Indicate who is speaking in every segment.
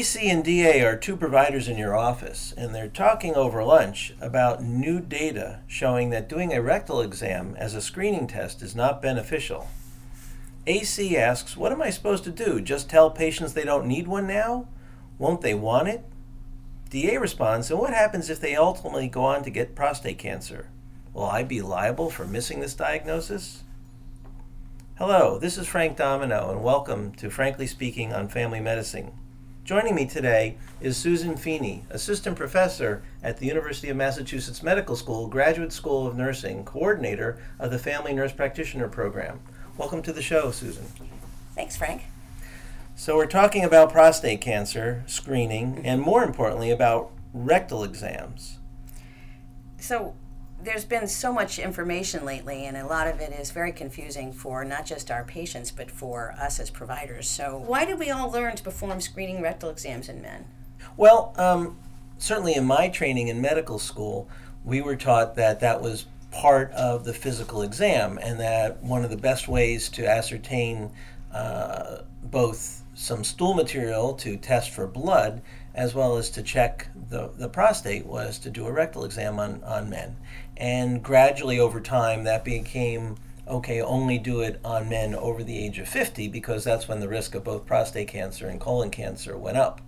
Speaker 1: AC and DA are two providers in your office, and they're talking over lunch about new data showing that doing a rectal exam as a screening test is not beneficial. AC asks, What am I supposed to do? Just tell patients they don't need one now? Won't they want it? DA responds, And what happens if they ultimately go on to get prostate cancer? Will I be liable for missing this diagnosis? Hello, this is Frank Domino, and welcome to Frankly Speaking on Family Medicine. Joining me today is Susan Feeney, Assistant Professor at the University of Massachusetts Medical School, Graduate School of Nursing, Coordinator of the Family Nurse Practitioner Program. Welcome to the show, Susan.
Speaker 2: Thanks, Frank.
Speaker 1: So, we're talking about prostate cancer screening and more importantly, about rectal exams.
Speaker 2: So, there's been so much information lately, and a lot of it is very confusing for not just our patients, but for us as providers. So, why did we all learn to perform screening rectal exams in men?
Speaker 1: Well, um, certainly in my training in medical school, we were taught that that was part of the physical exam, and that one of the best ways to ascertain uh, both some stool material to test for blood as well as to check the, the prostate was to do a rectal exam on, on men. And gradually over time, that became okay, only do it on men over the age of 50 because that's when the risk of both prostate cancer and colon cancer went up.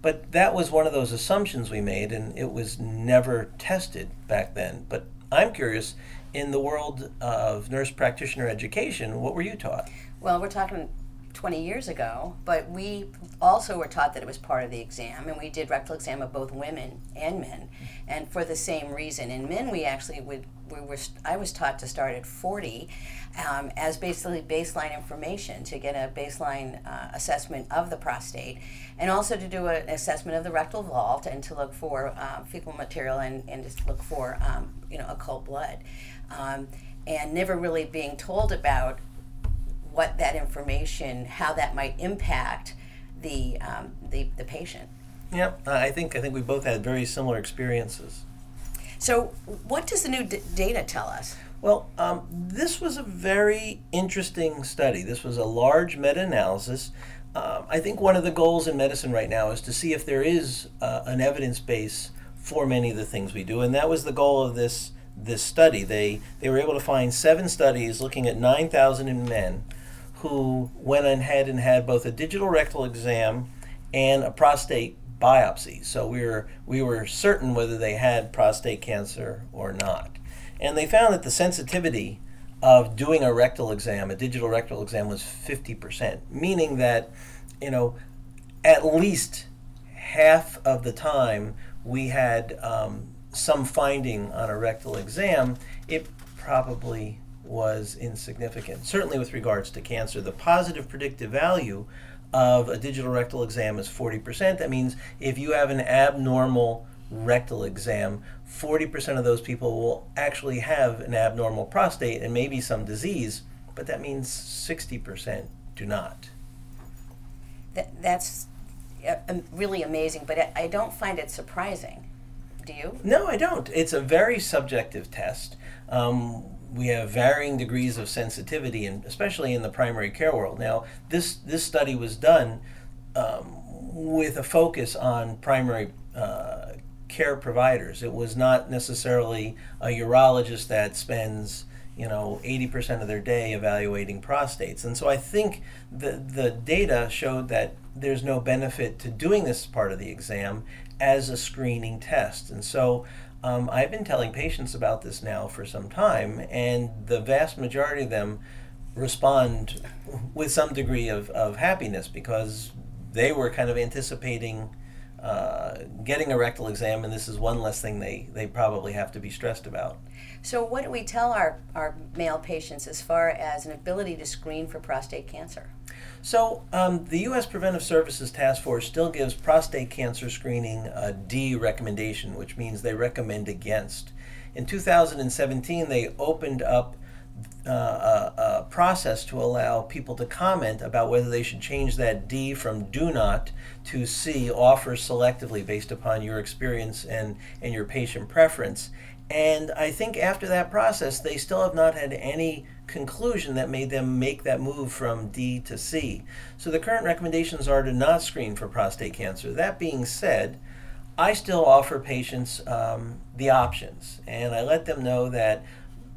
Speaker 1: But that was one of those assumptions we made, and it was never tested back then. But I'm curious, in the world of nurse practitioner education, what were you taught?
Speaker 2: Well, we're talking 20 years ago, but we also were taught that it was part of the exam, and we did rectal exam of both women and men, and for the same reason. In men, we actually would we were I was taught to start at 40 um, as basically baseline information to get a baseline uh, assessment of the prostate, and also to do an assessment of the rectal vault and to look for uh, fecal material and, and to look for um, you know occult blood. Um, and never really being told about what that information, how that might impact the, um, the, the patient.
Speaker 1: Yep, I think I think we both had very similar experiences.
Speaker 2: So, what does the new d- data tell us?
Speaker 1: Well, um, this was a very interesting study. This was a large meta-analysis. Uh, I think one of the goals in medicine right now is to see if there is uh, an evidence base for many of the things we do, and that was the goal of this this study. They they were able to find seven studies looking at nine thousand men who went ahead and had both a digital rectal exam and a prostate biopsy. So we were we were certain whether they had prostate cancer or not. And they found that the sensitivity of doing a rectal exam, a digital rectal exam was 50%, meaning that you know at least half of the time we had um, some finding on a rectal exam, it probably was insignificant, certainly with regards to cancer. The positive predictive value of a digital rectal exam is 40%. That means if you have an abnormal rectal exam, 40% of those people will actually have an abnormal prostate and maybe some disease, but that means 60% do not.
Speaker 2: That, that's uh, really amazing, but I don't find it surprising. Do you?
Speaker 1: No, I don't. It's a very subjective test. Um, we have varying degrees of sensitivity, and especially in the primary care world. Now, this this study was done um, with a focus on primary uh, care providers. It was not necessarily a urologist that spends you know 80% of their day evaluating prostates. And so I think the the data showed that there's no benefit to doing this part of the exam as a screening test. And so um, I've been telling patients about this now for some time, and the vast majority of them respond with some degree of, of happiness because they were kind of anticipating uh, getting a rectal exam, and this is one less thing they, they probably have to be stressed about.
Speaker 2: So, what do we tell our, our male patients as far as an ability to screen for prostate cancer?
Speaker 1: So, um, the U.S. Preventive Services Task Force still gives prostate cancer screening a D recommendation, which means they recommend against. In 2017, they opened up uh, a, a, process to allow people to comment about whether they should change that D from do not to C, offer selectively based upon your experience and, and your patient preference. And I think after that process, they still have not had any conclusion that made them make that move from D to C. So the current recommendations are to not screen for prostate cancer. That being said, I still offer patients um, the options, and I let them know that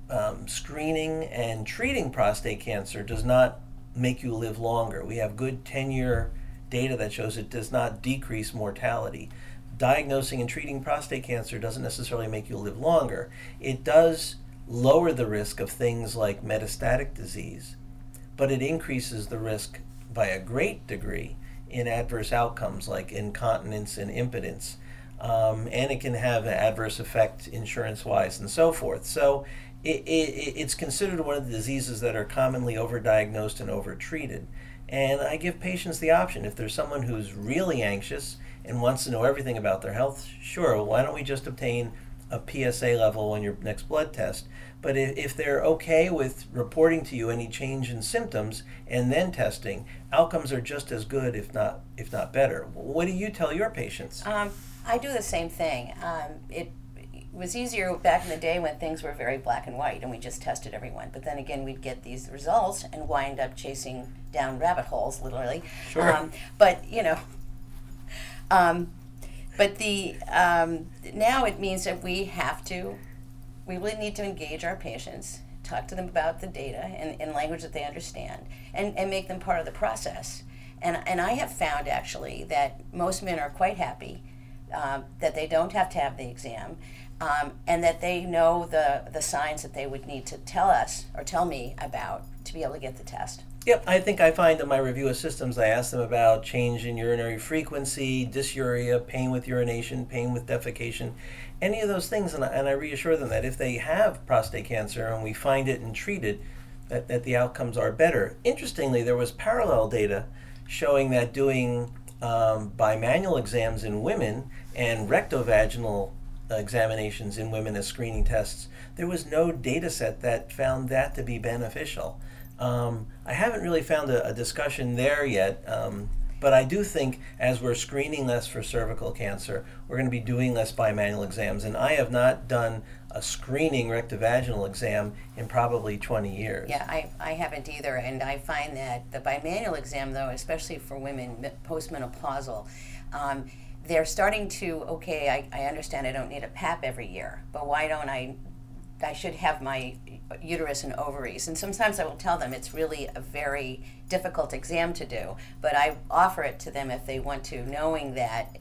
Speaker 1: um, screening and treating prostate cancer does not make you live longer. We have good 10 year data that shows it does not decrease mortality. Diagnosing and treating prostate cancer doesn't necessarily make you live longer. It does lower the risk of things like metastatic disease, but it increases the risk by a great degree in adverse outcomes like incontinence and impotence. Um, and it can have an adverse effect insurance wise and so forth. So it, it, it's considered one of the diseases that are commonly overdiagnosed and overtreated. And I give patients the option if there's someone who's really anxious and wants to know everything about their health, sure, why don't we just obtain a PSA level on your next blood test? But if, if they're okay with reporting to you any change in symptoms and then testing, outcomes are just as good, if not if not better. What do you tell your patients?
Speaker 2: Um, I do the same thing. Um, it was easier back in the day when things were very black and white and we just tested everyone. But then again, we'd get these results and wind up chasing down rabbit holes, literally.
Speaker 1: Sure.
Speaker 2: Um, but you know, um, but the um, now it means that we have to, we really need to engage our patients, talk to them about the data in, in language that they understand, and, and make them part of the process. And, and I have found actually that most men are quite happy um, that they don't have to have the exam um, and that they know the, the signs that they would need to tell us or tell me about to be able to get the test.
Speaker 1: Yep, I think I find in my review of systems, I ask them about change in urinary frequency, dysuria, pain with urination, pain with defecation, any of those things. And I, and I reassure them that if they have prostate cancer and we find it and treat it, that, that the outcomes are better. Interestingly, there was parallel data showing that doing um, bimanual exams in women and rectovaginal examinations in women as screening tests, there was no data set that found that to be beneficial. Um, I haven't really found a, a discussion there yet, um, but I do think as we're screening less for cervical cancer, we're going to be doing less bimanual exams. And I have not done a screening rectovaginal exam in probably 20 years.
Speaker 2: Yeah, I, I haven't either. And I find that the bimanual exam, though, especially for women postmenopausal, um, they're starting to okay I, I understand i don't need a pap every year but why don't i i should have my uterus and ovaries. And sometimes i will tell them it's really a very difficult exam to do but i offer it to them if they want to knowing that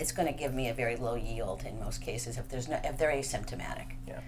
Speaker 2: it's going to give me a very low yield in most cases if there's no if they're asymptomatic.
Speaker 1: Yeah.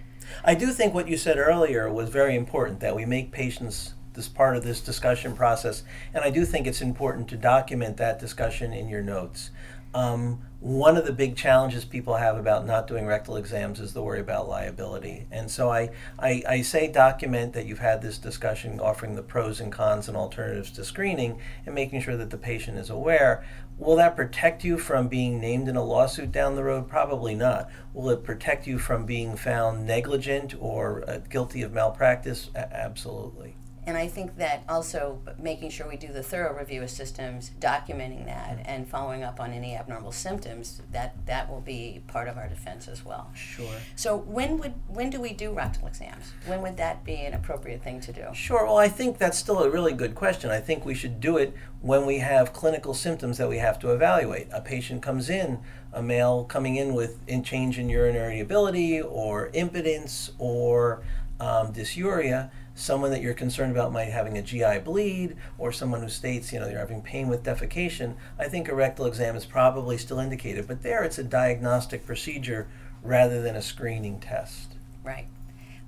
Speaker 1: I do think what you said earlier was very important that we make patients this part of this discussion process and i do think it's important to document that discussion in your notes um, one of the big challenges people have about not doing rectal exams is the worry about liability. And so I, I, I, say document that you've had this discussion offering the pros and cons and alternatives to screening and making sure that the patient is aware. Will that protect you from being named in a lawsuit down the road? Probably not. Will it protect you from being found negligent or uh, guilty of malpractice? A- absolutely.
Speaker 2: And I think that also making sure we do the thorough review of systems, documenting that, and following up on any abnormal symptoms, that that will be part of our defense as well.
Speaker 1: Sure.
Speaker 2: So when would when do we do rectal exams? When would that be an appropriate thing to do?
Speaker 1: Sure. Well, I think that's still a really good question. I think we should do it when we have clinical symptoms that we have to evaluate. A patient comes in, a male coming in with in change in urinary ability or impotence or um, dysuria someone that you're concerned about might having a GI bleed, or someone who states, you know, you're having pain with defecation, I think a rectal exam is probably still indicated. But there, it's a diagnostic procedure rather than a screening test.
Speaker 2: Right.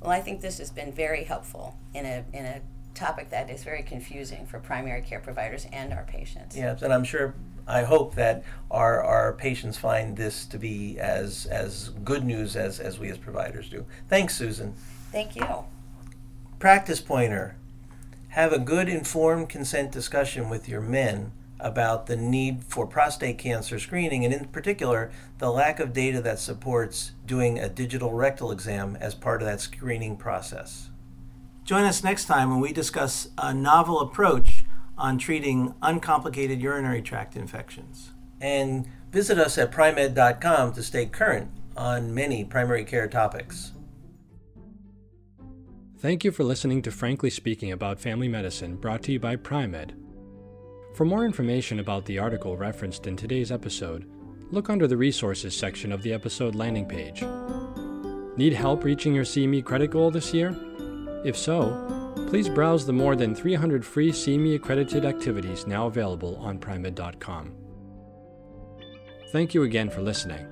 Speaker 2: Well, I think this has been very helpful in a in a topic that is very confusing for primary care providers and our patients.
Speaker 1: Yes, and I'm sure, I hope that our, our patients find this to be as, as good news as, as we as providers do. Thanks, Susan.
Speaker 2: Thank you.
Speaker 1: Practice pointer. Have a good informed consent discussion with your men about the need for prostate cancer screening and in particular the lack of data that supports doing a digital rectal exam as part of that screening process. Join us next time when we discuss a novel approach on treating uncomplicated urinary tract infections. And visit us at primed.com to stay current on many primary care topics.
Speaker 3: Thank you for listening to Frankly Speaking About Family Medicine, brought to you by Pri-Med. For more information about the article referenced in today's episode, look under the Resources section of the episode landing page. Need help reaching your CME credit goal this year? If so, please browse the more than 300 free CME accredited activities now available on Pri-Med.com. Thank you again for listening.